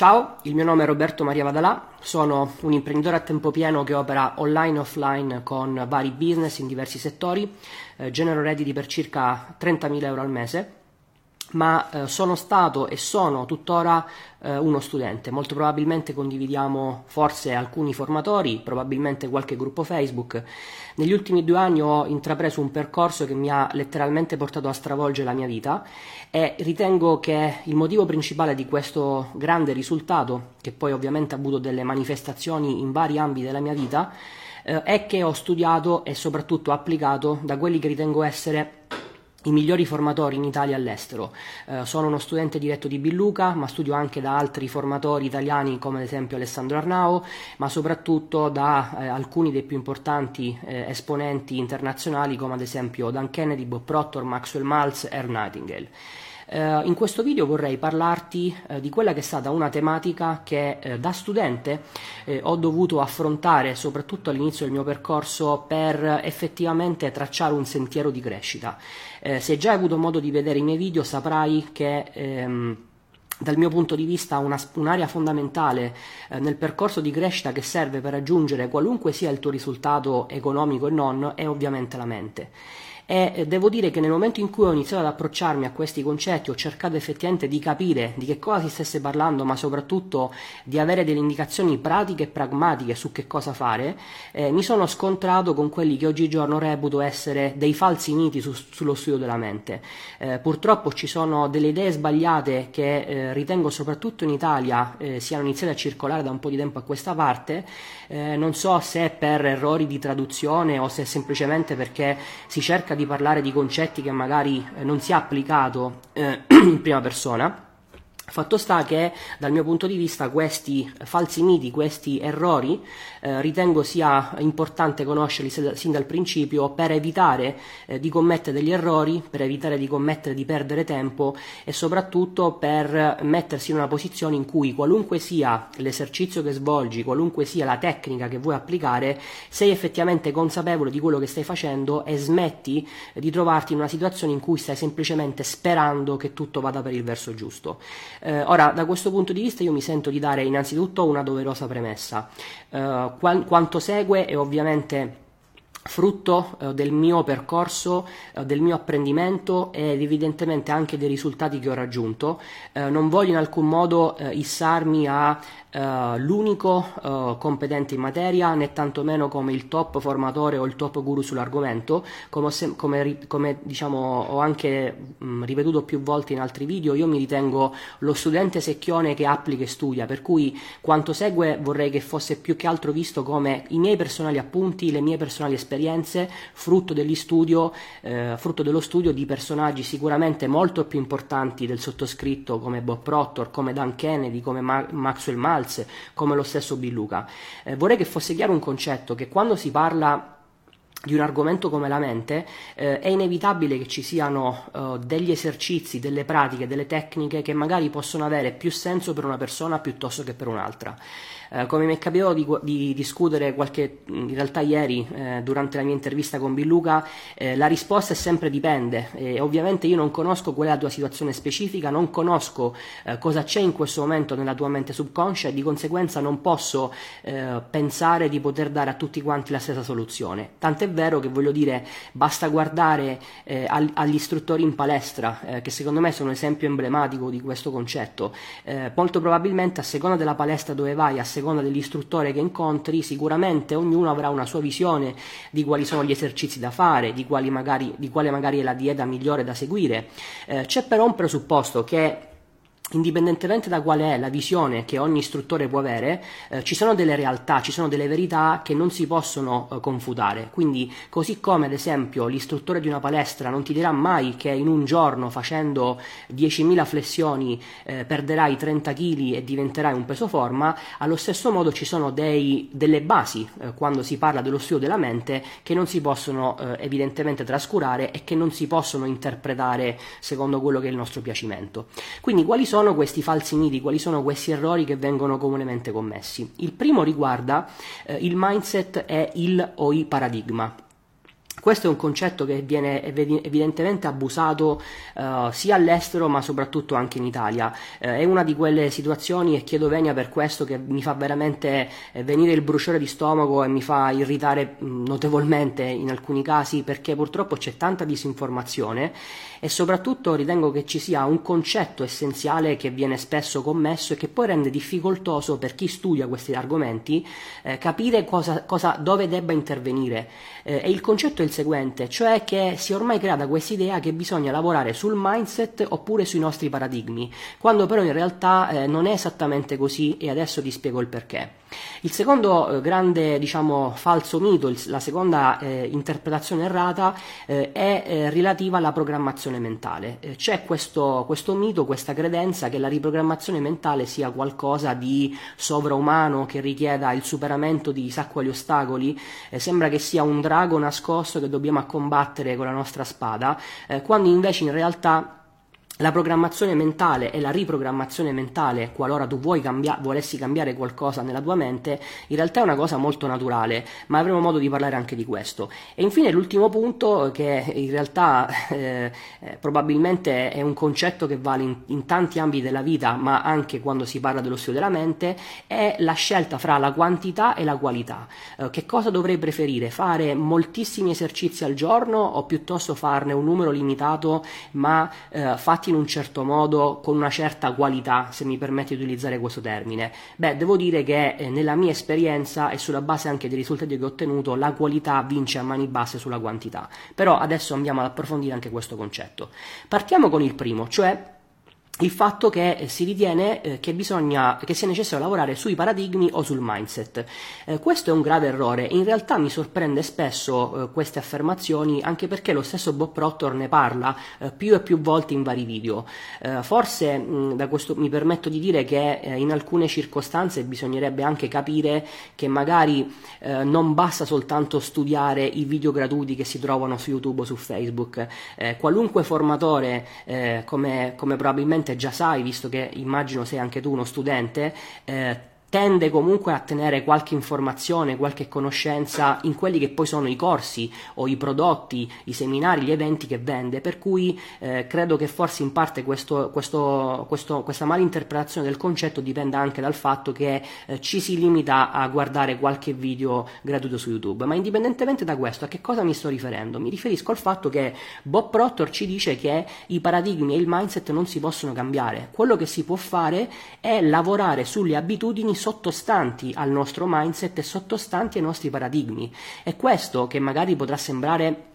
Ciao, il mio nome è Roberto Maria Vadalà, sono un imprenditore a tempo pieno che opera online e offline con vari business in diversi settori, eh, genero redditi per circa 30.000 euro al mese ma eh, sono stato e sono tuttora eh, uno studente. Molto probabilmente condividiamo forse alcuni formatori, probabilmente qualche gruppo Facebook. Negli ultimi due anni ho intrapreso un percorso che mi ha letteralmente portato a stravolgere la mia vita e ritengo che il motivo principale di questo grande risultato, che poi ovviamente ha avuto delle manifestazioni in vari ambiti della mia vita, eh, è che ho studiato e soprattutto applicato da quelli che ritengo essere i migliori formatori in Italia e all'estero. Eh, sono uno studente diretto di Billuca, ma studio anche da altri formatori italiani come ad esempio Alessandro Arnao, ma soprattutto da eh, alcuni dei più importanti eh, esponenti internazionali come ad esempio Dan Kennedy, Bob Proctor, Maxwell Maltz e Nightingale. Uh, in questo video vorrei parlarti uh, di quella che è stata una tematica che uh, da studente ho dovuto affrontare soprattutto all'inizio del mio percorso per effettivamente tracciare un sentiero di crescita. se già hai avuto modo di vedere i miei video saprai che ehm, dal mio punto di vista una, un'area fondamentale eh, nel percorso di crescita che serve per raggiungere qualunque sia il tuo risultato economico e non è ovviamente la mente e eh, devo dire che nel momento in cui ho iniziato ad approcciarmi a questi concetti ho cercato effettivamente di capire di che cosa si stesse parlando ma soprattutto di avere delle indicazioni pratiche e pragmatiche su che cosa fare eh, mi sono scontrato con quelli che oggigiorno reputo essere dei falsi miti su, sullo studio della mente. Eh, purtroppo ci sono delle idee sbagliate che eh, ritengo soprattutto in Italia eh, siano iniziate a circolare da un po' di tempo a questa parte. Eh, non so se per errori di traduzione o se semplicemente perché si cerca di di parlare di concetti che magari eh, non si è applicato eh, in prima persona Fatto sta che dal mio punto di vista questi falsi miti, questi errori, eh, ritengo sia importante conoscerli sin dal principio per evitare eh, di commettere degli errori, per evitare di commettere di perdere tempo e soprattutto per mettersi in una posizione in cui qualunque sia l'esercizio che svolgi, qualunque sia la tecnica che vuoi applicare, sei effettivamente consapevole di quello che stai facendo e smetti di trovarti in una situazione in cui stai semplicemente sperando che tutto vada per il verso giusto. Eh, ora, da questo punto di vista io mi sento di dare innanzitutto una doverosa premessa. Eh, quanto segue è ovviamente frutto eh, del mio percorso, eh, del mio apprendimento ed evidentemente anche dei risultati che ho raggiunto. Eh, non voglio in alcun modo eh, issarmi a uh, l'unico uh, competente in materia, né tantomeno come il top formatore o il top guru sull'argomento, come, se- come, come diciamo, ho anche mh, ripetuto più volte in altri video, io mi ritengo lo studente secchione che applica e studia, per cui quanto segue vorrei che fosse più che altro visto come i miei personali appunti, le mie personali esperienze, frutto, studio, eh, frutto dello studio di personaggi sicuramente molto più importanti del sottoscritto come Bob Proctor, come Dan Kennedy, come Ma- Maxwell Maltz, come lo stesso Billuca. Eh, vorrei che fosse chiaro un concetto, che quando si parla di un argomento come la mente, eh, è inevitabile che ci siano uh, degli esercizi, delle pratiche, delle tecniche che magari possono avere più senso per una persona piuttosto che per un'altra. Eh, come mi è capitato di, di, discutere qualche, in realtà ieri, eh, durante la mia intervista con Billuca, eh, la risposta è sempre dipende. Ovviamente io non conosco qual è la tua situazione specifica, non conosco eh, cosa c'è in questo momento nella tua mente subconscia e di conseguenza non posso eh, pensare di poter dare a tutti quanti la stessa soluzione. Tant'è vero che voglio dire, basta guardare eh, agli istruttori in palestra, che secondo me sono un esempio emblematico di questo concetto. molto probabilmente a seconda della palestra dove vai, a seconda seconda dell'istruttore che incontri, sicuramente ognuno avrà una sua visione di quali sono gli esercizi da fare, di, magari, di quale magari è la dieta migliore da seguire. Eh, c'è però un presupposto che indipendentemente da qual è la visione che ogni istruttore può avere, eh, ci sono delle realtà, ci sono delle verità che non si possono eh, confutare. Quindi, così come ad esempio l'istruttore di una palestra non ti dirà mai che in un giorno facendo 10.000 flessioni eh, perderai 30 kg e diventerai un peso forma, allo stesso modo ci sono dei, delle basi eh, quando si parla dello studio della mente che non si possono eh, evidentemente trascurare e che non si possono interpretare secondo quello che è il nostro piacimento. Quindi, quali sono sono questi falsi miti, quali sono questi errori che vengono comunemente commessi. Il primo riguarda eh, il mindset e il o i paradigma. Questo è un concetto che viene evidentemente abusato uh, sia all'estero ma soprattutto anche in Italia. Uh, è una di quelle situazioni, e chiedo venia per questo, che mi fa veramente eh, venire il bruciore di stomaco e mi fa irritare mh, notevolmente in alcuni casi perché purtroppo c'è tanta disinformazione e soprattutto ritengo che ci sia un concetto essenziale che viene spesso commesso e che poi rende difficoltoso per chi studia questi argomenti eh, capire cosa, cosa, dove debba intervenire. Eh, e il seguente, cioè che si è ormai creata questa idea che bisogna lavorare sul mindset oppure sui nostri paradigmi, quando però in realtà eh, non è esattamente così e adesso ti spiego il perché. Il secondo eh, grande diciamo, falso mito, il, la seconda eh, interpretazione errata eh, è eh, relativa alla programmazione mentale. Eh, c'è questo, questo, mito, questa credenza che la riprogrammazione mentale sia qualcosa di sovraumano che richieda il superamento di chissà quali ostacoli, eh, sembra che sia un drago nascosto che dobbiamo combattere con la nostra spada, quando invece in realtà la programmazione mentale e la riprogrammazione mentale, qualora tu cambia- volessi cambiare qualcosa nella tua mente, in realtà è una cosa molto naturale, ma avremo modo di parlare anche di questo. E infine l'ultimo punto, che in realtà eh, eh, probabilmente è un concetto che vale in, in, tanti ambiti della vita, ma anche quando si parla dello studio della mente, è la scelta fra la quantità e la qualità. Eh, che cosa dovrei preferire? Fare moltissimi esercizi al giorno o piuttosto farne un numero limitato, ma eh, fatti in un certo modo, con una certa qualità, se mi permette di utilizzare questo termine? Beh, devo dire che eh, nella mia esperienza e sulla base anche dei risultati che ho ottenuto, la qualità vince a mani basse sulla quantità. Però adesso andiamo ad approfondire anche questo concetto. Partiamo con il primo, cioè il fatto che eh, si ritiene eh, che, bisogna, che sia necessario lavorare sui paradigmi o sul mindset. Eh, questo è un grave errore, in realtà mi sorprende spesso eh, queste affermazioni anche perché lo stesso Bob Proctor ne parla eh, più e più volte in vari video. Forse mh, questo mi permetto di dire che in alcune circostanze bisognerebbe anche capire che magari non basta soltanto studiare i video gratuiti che si trovano su YouTube o su Facebook. qualunque formatore, come, come probabilmente già sai, visto che immagino sei anche tu uno studente, eh, tende comunque a tenere qualche informazione, qualche conoscenza in quelli che poi sono i corsi o i prodotti, i seminari, gli eventi che vende, per cui eh, credo che forse in parte questo, questo, questo, questa malinterpretazione del concetto dipenda anche dal fatto che eh, ci si limita a guardare qualche video gratuito su YouTube, ma indipendentemente da questo a che cosa mi sto riferendo? Mi riferisco al fatto che Bob Proctor ci dice che i paradigmi e il mindset non si possono cambiare, quello che si può fare è lavorare sulle abitudini sottostanti al nostro mindset e sottostanti ai nostri paradigmi. È questo che magari potrà sembrare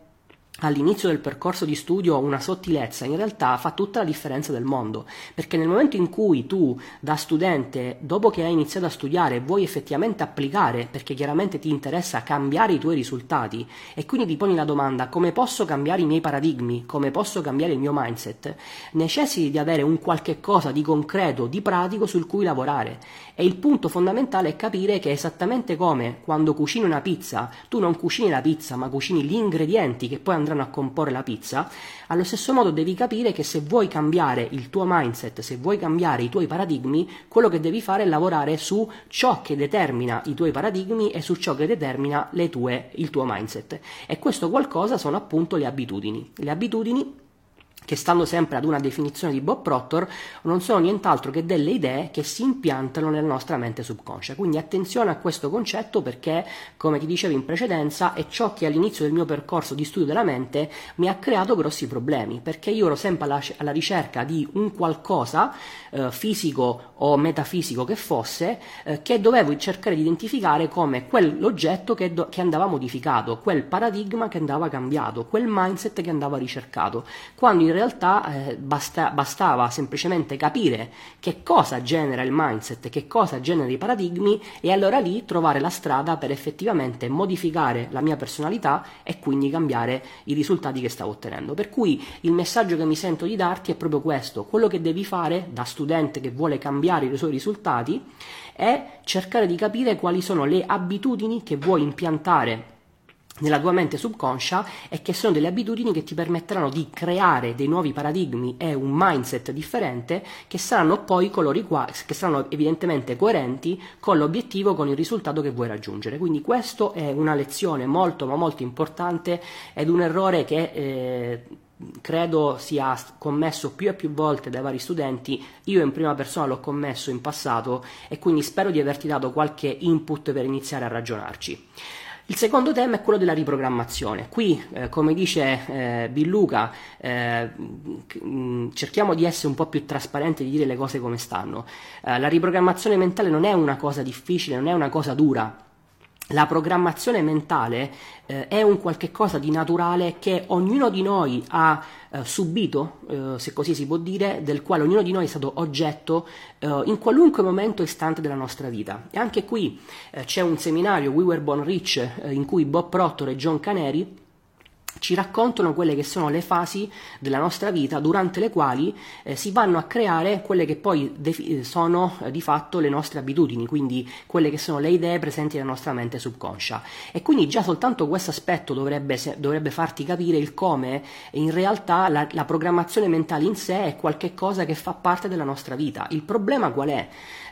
all'inizio del percorso di studio una sottilezza in realtà fa tutta la differenza del mondo perché nel momento in cui tu da studente dopo che hai iniziato a studiare vuoi effettivamente applicare perché chiaramente ti interessa cambiare i tuoi risultati e quindi ti poni la domanda come posso cambiare i miei paradigmi come posso cambiare il mio mindset necessiti di avere un qualche cosa di concreto di pratico sul cui lavorare. E il punto fondamentale è capire che esattamente come quando cucini una pizza tu non cucini la pizza ma cucini gli ingredienti che poi andranno a comporre la pizza, allo stesso modo devi capire che se vuoi cambiare il tuo mindset, se vuoi cambiare i tuoi paradigmi, quello che devi fare è lavorare su ciò che determina i tuoi paradigmi e su ciò che determina tue, il tuo mindset. E questo qualcosa sono appunto le abitudini. Le abitudini che stando sempre ad una definizione di Bob Proctor, non sono nient'altro che delle idee che si impiantano nella nostra mente subconscia. Quindi attenzione a questo concetto perché, come ti dicevo in precedenza, è ciò che all'inizio del mio percorso di studio della mente mi ha creato grossi problemi, perché io ero sempre alla, alla ricerca di un qualcosa eh, fisico o metafisico che fosse, eh, che dovevo cercare di identificare come quell'oggetto che, do, che andava modificato, quel paradigma che andava cambiato, quel mindset che andava ricercato. Quando in realtà eh, basta, bastava semplicemente capire che cosa genera il mindset, che cosa genera i paradigmi e allora lì trovare la strada per effettivamente modificare la mia personalità e quindi cambiare i risultati che stavo ottenendo. Per cui il messaggio che mi sento di darti è proprio questo, quello che devi fare da studente che vuole cambiare i suoi risultati è cercare di capire quali sono le abitudini che vuoi impiantare nella tua mente subconscia e che sono delle abitudini che ti permetteranno di creare dei nuovi paradigmi e un mindset differente che saranno poi coloro qua, che saranno evidentemente coerenti con l'obiettivo, con il risultato che vuoi raggiungere. Quindi questo è una lezione molto ma molto importante ed un errore che eh, credo sia commesso più e più volte dai vari studenti, io in prima persona l'ho commesso in passato e quindi spero di averti dato qualche input per iniziare a ragionarci. Il secondo tema è quello della riprogrammazione. Qui, eh, come dice eh, Billuca, eh, mm, cerchiamo di essere un po' più trasparenti e di dire le cose come stanno. Eh, la riprogrammazione mentale non è una cosa difficile, non è una cosa dura, la programmazione mentale eh, è un qualche cosa di naturale che ognuno di noi ha eh, subito, eh, se così si può dire, del quale ognuno di noi è stato oggetto eh, in qualunque momento istante della nostra vita. E anche qui eh, c'è un seminario, We Were Born Rich, eh, in cui Bob Proctor e John Caneri ci raccontano quelle che sono le fasi della nostra vita durante le quali eh, si vanno a creare quelle che poi defi- sono eh, di fatto le nostre abitudini, quindi quelle che sono le idee presenti nella nostra mente subconscia. E quindi già soltanto questo aspetto dovrebbe, se- dovrebbe, farti capire il come in realtà la-, la programmazione mentale in sé è qualcosa che fa parte della nostra vita. Il problema qual è?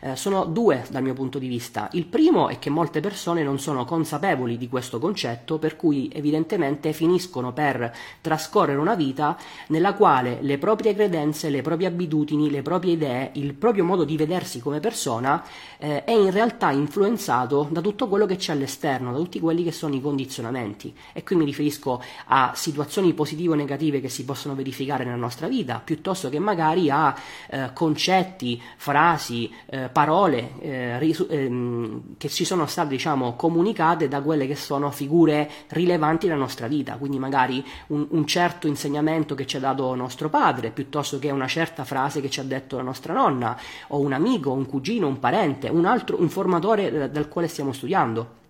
Eh, sono due dal mio punto di vista. Il primo è che molte persone non sono consapevoli di questo concetto, per cui evidentemente finiscono per trascorrere una vita nella quale le proprie credenze, le proprie abitudini, le proprie idee, il proprio modo di vedersi come persona eh, è in realtà influenzato da tutto quello che c'è all'esterno, da tutti quelli che sono i condizionamenti. E qui mi riferisco a situazioni positive o negative che si possono verificare nella nostra vita, piuttosto che magari a eh, concetti, frasi, eh, parole eh, risu- ehm, che ci sono state diciamo, comunicate da quelle che sono figure rilevanti nella nostra vita, quindi magari un, un, certo insegnamento che ci ha dato nostro padre, piuttosto che una certa frase che ci ha detto la nostra nonna, o un amico, un cugino, un parente, un altro, un formatore dal quale stiamo studiando.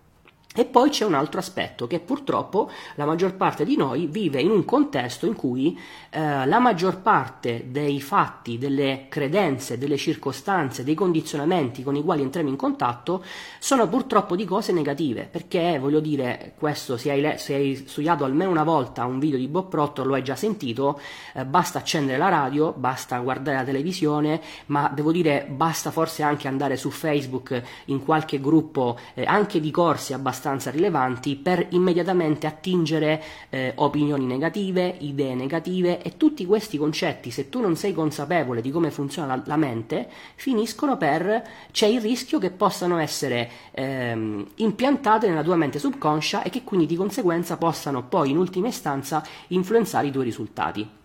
E poi c'è un altro aspetto che purtroppo la maggior parte di noi vive in un contesto in cui eh, la maggior parte dei fatti, delle credenze, delle circostanze, dei condizionamenti con i quali entriamo in contatto sono purtroppo di cose negative, perché voglio dire, questo se hai, se hai studiato almeno una volta un video di Bob Proctor lo hai già sentito, eh, basta accendere la radio, basta guardare la televisione, ma devo dire basta forse anche andare su Facebook in qualche gruppo eh, anche di corsi abbastanza abbastanza rilevanti per immediatamente attingere eh, opinioni negative, idee negative e tutti questi concetti, se tu non sei consapevole di come funziona la, la mente, finiscono per, c'è il rischio che possano essere ehm, impiantate nella tua mente subconscia e che quindi di conseguenza possano poi in ultima istanza influenzare i tuoi risultati.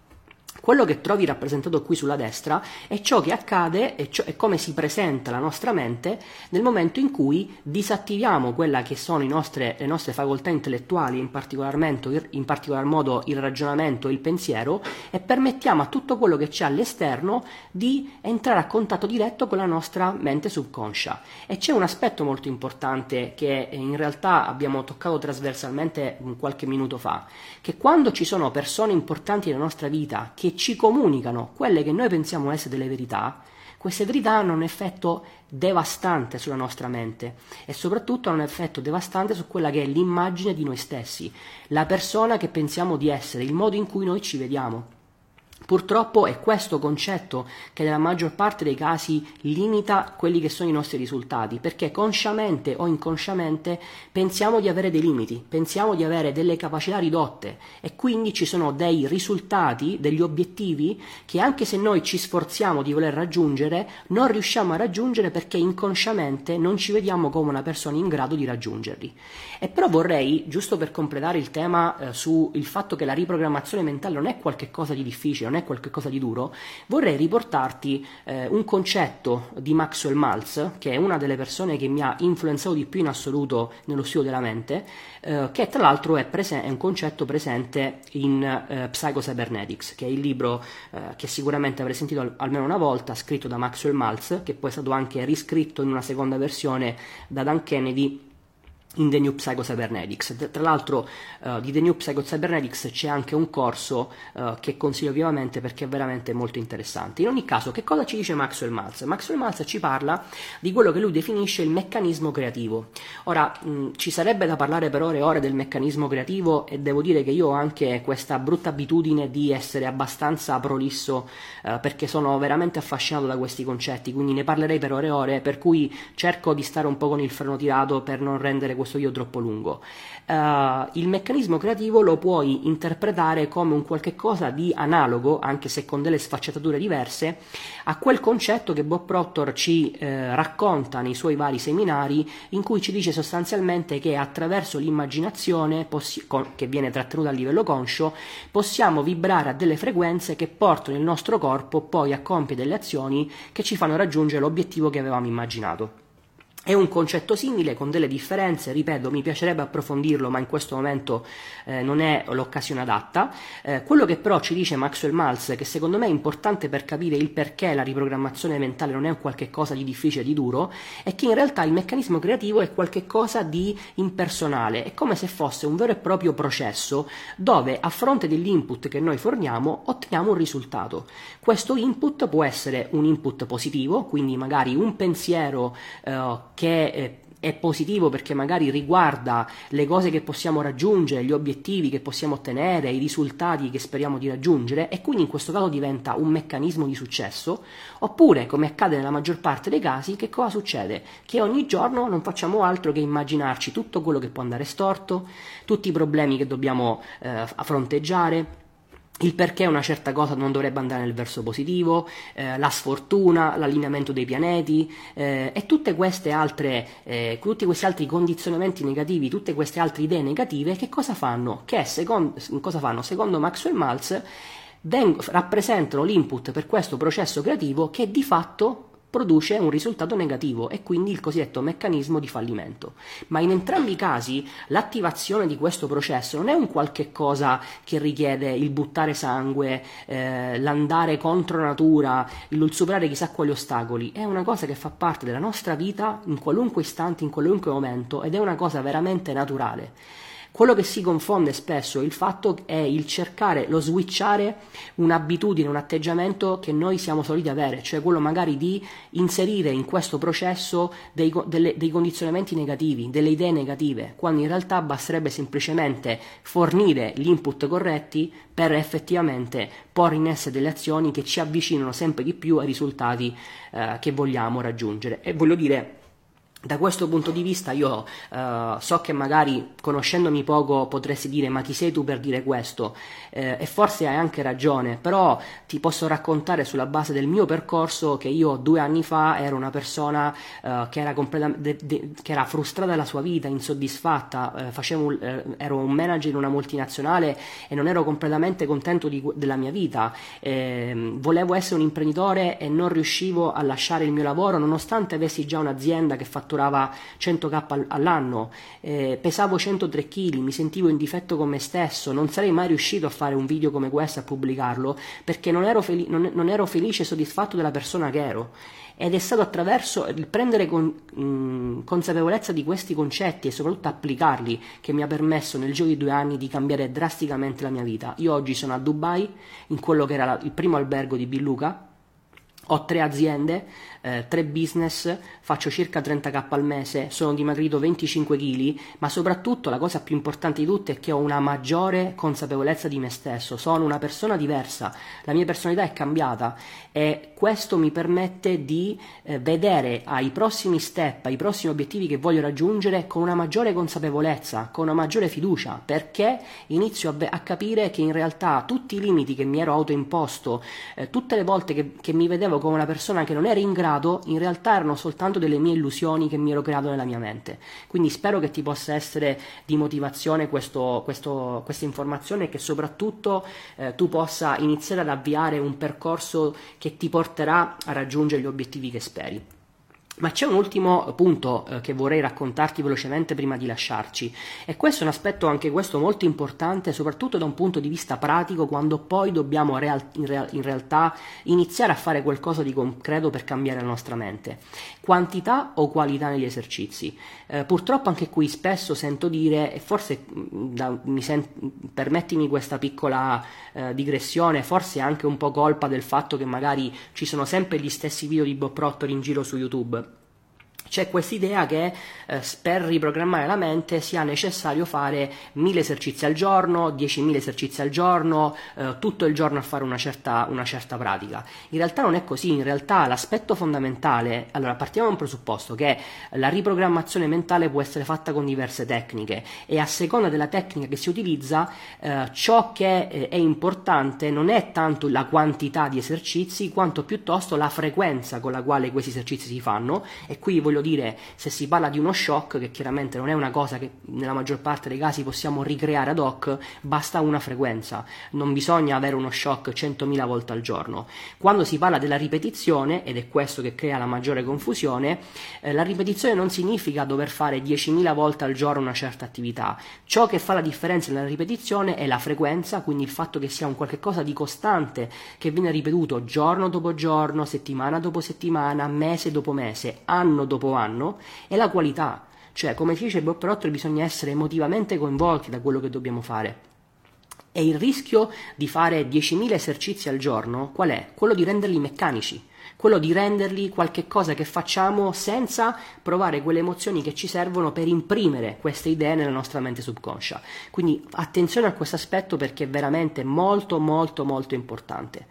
Quello che trovi rappresentato qui sulla destra è ciò che accade e, come si presenta la nostra mente nel momento in cui disattiviamo quelle che sono nostre, le nostre facoltà intellettuali, in in particolar modo il ragionamento e il pensiero, e permettiamo a tutto quello che c'è all'esterno di entrare a contatto diretto con la nostra mente subconscia. E c'è un aspetto molto importante che in realtà abbiamo toccato trasversalmente qualche minuto fa, che quando ci sono persone importanti nella nostra vita che ci comunicano quelle che noi pensiamo essere delle verità, queste verità hanno un effetto devastante sulla nostra mente e soprattutto hanno un effetto devastante su quella che è l'immagine di noi stessi, la persona che pensiamo di essere, il modo in cui noi ci vediamo. Purtroppo è questo concetto che nella maggior parte dei casi limita quelli che sono i nostri risultati, perché consciamente o inconsciamente pensiamo di avere dei limiti, pensiamo di avere delle capacità ridotte e quindi ci sono dei risultati, degli obiettivi che anche se noi ci sforziamo di voler raggiungere, non riusciamo a raggiungere perché inconsciamente non ci vediamo come una persona in grado di raggiungerli. E però vorrei, giusto per completare il tema eh, sul fatto che la riprogrammazione mentale non è qualcosa di difficile, non è qualcosa di duro, vorrei riportarti eh, un concetto di Maxwell Maltz, che è una delle persone che mi ha influenzato di più in assoluto nello studio della mente, eh, che tra l'altro è, presen- è, un concetto presente in eh, Psycho-Cybernetics, che è il libro eh, che sicuramente avrei sentito al- almeno una volta, scritto da Maxwell Maltz, che poi è stato anche riscritto in una seconda versione da Dan Kennedy in The New Psycho Cybernetics. Tra l'altro uh, di The New Psycho Cybernetics c'è anche un corso uh, che consiglio vivamente perché è veramente molto interessante. In ogni caso, che cosa ci dice Maxwell Maltz? Maxwell Maltz ci parla di quello che lui definisce il meccanismo creativo. Ora, mh, ci sarebbe da parlare per ore e ore del meccanismo creativo e devo dire che io ho anche questa brutta abitudine di essere abbastanza prolisso uh, perché sono veramente affascinato da questi concetti, quindi ne parlerei per ore e ore, per cui cerco di stare un po' con il freno tirato per non rendere questo video troppo lungo. Uh, il meccanismo creativo lo puoi interpretare come un qualche cosa di analogo, anche se con delle sfaccettature diverse, a quel concetto che Bob Proctor ci eh, racconta nei suoi vari seminari, in cui ci dice sostanzialmente che attraverso l'immaginazione, possi- con- che viene trattenuta a livello conscio, possiamo vibrare a delle frequenze che portano il nostro corpo poi a compiere delle azioni che ci fanno raggiungere l'obiettivo che avevamo immaginato. È un concetto simile con delle differenze, ripeto, mi piacerebbe approfondirlo, ma in questo momento eh, non è l'occasione adatta. Eh, quello che però ci dice Maxwell Maltz, che secondo me è importante per capire il perché la riprogrammazione mentale non è un qualche cosa di difficile, di duro, è che in realtà il meccanismo creativo è qualcosa di impersonale, è come se fosse un vero e proprio processo dove a fronte dell'input che noi forniamo otteniamo un risultato. Questo input può essere un input positivo, quindi magari un pensiero eh, che eh, è positivo perché magari riguarda le cose che possiamo raggiungere, gli obiettivi che possiamo ottenere, i risultati che speriamo di raggiungere e quindi in questo caso diventa un meccanismo di successo, oppure come accade nella maggior parte dei casi, che cosa succede? Che ogni giorno non facciamo altro che immaginarci tutto quello che può andare storto, tutti i problemi che dobbiamo eh, fronteggiare, il perché una certa cosa non dovrebbe andare nel verso positivo, eh, la sfortuna, l'allineamento dei pianeti eh, e tutte queste altre, eh, tutti questi altri condizionamenti negativi, tutte queste altre idee negative, che cosa fanno? Che secondo, cosa fanno? secondo Maxwell Maltz veng- rappresentano l'input per questo processo creativo che di fatto produce un risultato negativo e quindi il cosiddetto meccanismo di fallimento. Ma in entrambi i casi l'attivazione di questo processo non è un qualche cosa che richiede il buttare sangue, eh, l'andare contro natura, il superare chissà quali ostacoli, è una cosa che fa parte della nostra vita in qualunque istante, in qualunque momento ed è una cosa veramente naturale. Quello che si confonde spesso il fatto è il cercare, lo switchare un'abitudine, un atteggiamento che noi siamo soliti avere, cioè quello magari di inserire in questo processo dei, delle, dei condizionamenti negativi, delle idee negative, quando in realtà basterebbe semplicemente fornire gli input corretti per effettivamente porre in essere delle azioni che ci avvicinano sempre di più ai risultati eh, che vogliamo raggiungere. E voglio dire, da questo punto di vista io uh, so che magari conoscendomi poco potresti dire ma chi sei tu per dire questo? Eh, e forse hai anche ragione, però ti posso raccontare sulla base del mio percorso che io due anni fa ero una persona uh, che, era de- de- che, era frustrata dalla sua vita, insoddisfatta, uh, facevo, ero un manager in una multinazionale e non ero completamente contento di, della mia vita, eh, volevo essere un imprenditore e non riuscivo a lasciare il mio lavoro nonostante avessi già un'azienda che fa fatturava 100k all'anno, eh, pesavo 103 kg, mi sentivo in difetto con me stesso, non sarei mai riuscito a fare un video come questo, a pubblicarlo, perché non ero, fel- non, non ero felice e soddisfatto della persona che ero. Ed è stato attraverso il prendere con, mh, consapevolezza di questi concetti e soprattutto applicarli che mi ha permesso nel giro di due anni di cambiare drasticamente la mia vita. Io oggi sono a Dubai, in quello che era la, il primo albergo di Billuca, ho tre aziende, eh, tre business, faccio circa 30k al mese, sono dimagrito 25 kg, ma soprattutto la cosa più importante di tutte è che ho una maggiore consapevolezza di me stesso, sono una persona diversa, la mia personalità è cambiata e questo mi permette di eh, vedere ai prossimi step, ai prossimi obiettivi che voglio raggiungere con una maggiore consapevolezza, con una maggiore fiducia, perché inizio a, be- a capire che in realtà tutti i limiti che mi ero autoimposto, eh, tutte le volte che, che mi vedevo come una persona che non era in grado, in realtà erano soltanto delle mie illusioni che mi ero creato nella mia mente. Quindi spero che ti possa essere di motivazione questo, questo, questa informazione e che soprattutto eh, tu possa iniziare ad avviare un percorso che ti porterà a raggiungere gli obiettivi che speri. Ma c'è un ultimo punto eh, che vorrei raccontarti velocemente prima di lasciarci e questo è un aspetto anche questo molto importante soprattutto da un punto di vista pratico quando poi dobbiamo real- in, real- in, realtà iniziare a fare qualcosa di concreto per cambiare la nostra mente. Quantità o qualità negli esercizi? Eh, purtroppo anche qui spesso sento dire e forse mm, da, sen- permettimi questa piccola eh, digressione, forse è anche un po' colpa del fatto che magari ci sono sempre gli stessi video di Bob Proctor in giro su YouTube c'è questa idea che eh, per riprogrammare la mente sia necessario fare 1000 esercizi al giorno, 10.000 esercizi al giorno, eh, tutto il giorno a fare una certa, una certa, pratica. In realtà non è così, in realtà l'aspetto fondamentale, allora partiamo da un presupposto che la riprogrammazione mentale può essere fatta con diverse tecniche e a seconda della tecnica che si utilizza eh, ciò che eh, è importante non è tanto la quantità di esercizi quanto piuttosto la frequenza con la quale questi esercizi si fanno e qui voglio voglio dire, se si parla di uno shock, che chiaramente non è una cosa che nella maggior parte dei casi possiamo ricreare ad hoc, basta una frequenza, non bisogna avere uno shock 100.000 volte al giorno. Quando si parla della ripetizione, ed è questo che crea la maggiore confusione, eh, la ripetizione non significa dover fare 10.000 volte al giorno una certa attività. Ciò che fa la differenza nella ripetizione è la frequenza, quindi il fatto che sia un qualche cosa di costante, che viene ripetuto giorno dopo giorno, settimana dopo settimana, mese dopo mese, anno dopo anno è la qualità. Cioè, come dice Bob Proctor, bisogna essere emotivamente coinvolti da quello che dobbiamo fare. E il rischio di fare 10.000 esercizi al giorno qual è? Quello di renderli meccanici, quello di renderli qualche cosa che facciamo senza provare quelle emozioni che ci servono per imprimere queste idee nella nostra mente subconscia. Quindi attenzione a questo aspetto perché è veramente molto molto molto importante.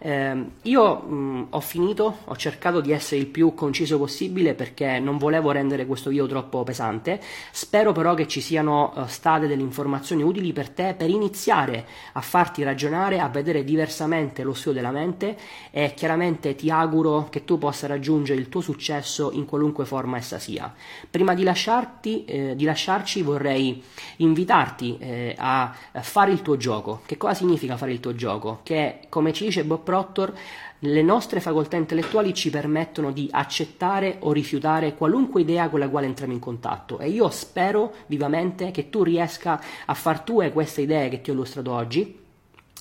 Eh, io mh, ho finito, ho cercato di essere il più conciso possibile perché non volevo rendere questo video troppo pesante. Spero però che ci siano uh, state delle informazioni utili per te per iniziare a farti ragionare, a vedere diversamente lo studio della mente e chiaramente ti auguro che tu possa raggiungere il tuo successo in qualunque forma essa sia. Prima di, lasciarti, eh, di lasciarci vorrei invitarti eh, a fare il tuo gioco. Che cosa significa fare il tuo gioco? Che come ci dice Bob Proctor, le nostre facoltà intellettuali ci permettono di accettare o rifiutare qualunque idea con la quale entriamo in contatto. E io spero vivamente che tu riesca a far tue queste idee che ti ho illustrato oggi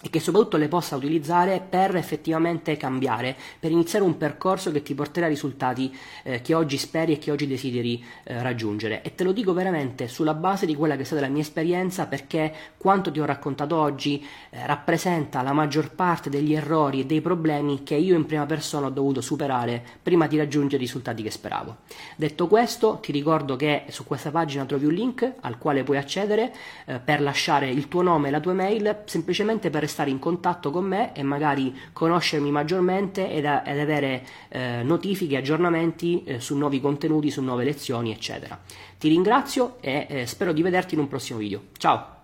e che soprattutto le possa utilizzare per effettivamente cambiare, per iniziare un percorso che ti porterà a risultati eh, che oggi speri e che oggi desideri eh, raggiungere. E te lo dico veramente sulla base di quella che è stata la mia esperienza perché quanto ti ho raccontato oggi eh, rappresenta la maggior parte degli errori e dei problemi che io in prima persona ho dovuto superare prima di raggiungere i risultati che speravo. Detto questo, ti ricordo che su questa pagina trovi un link al quale puoi accedere eh, per lasciare il tuo nome e la tua mail semplicemente per restare in contatto con me e magari conoscermi maggiormente ed, a, ed avere eh, notifiche, aggiornamenti eh, su nuovi contenuti, su nuove lezioni, eccetera. Ti ringrazio e eh, spero di vederti in un prossimo video. Ciao!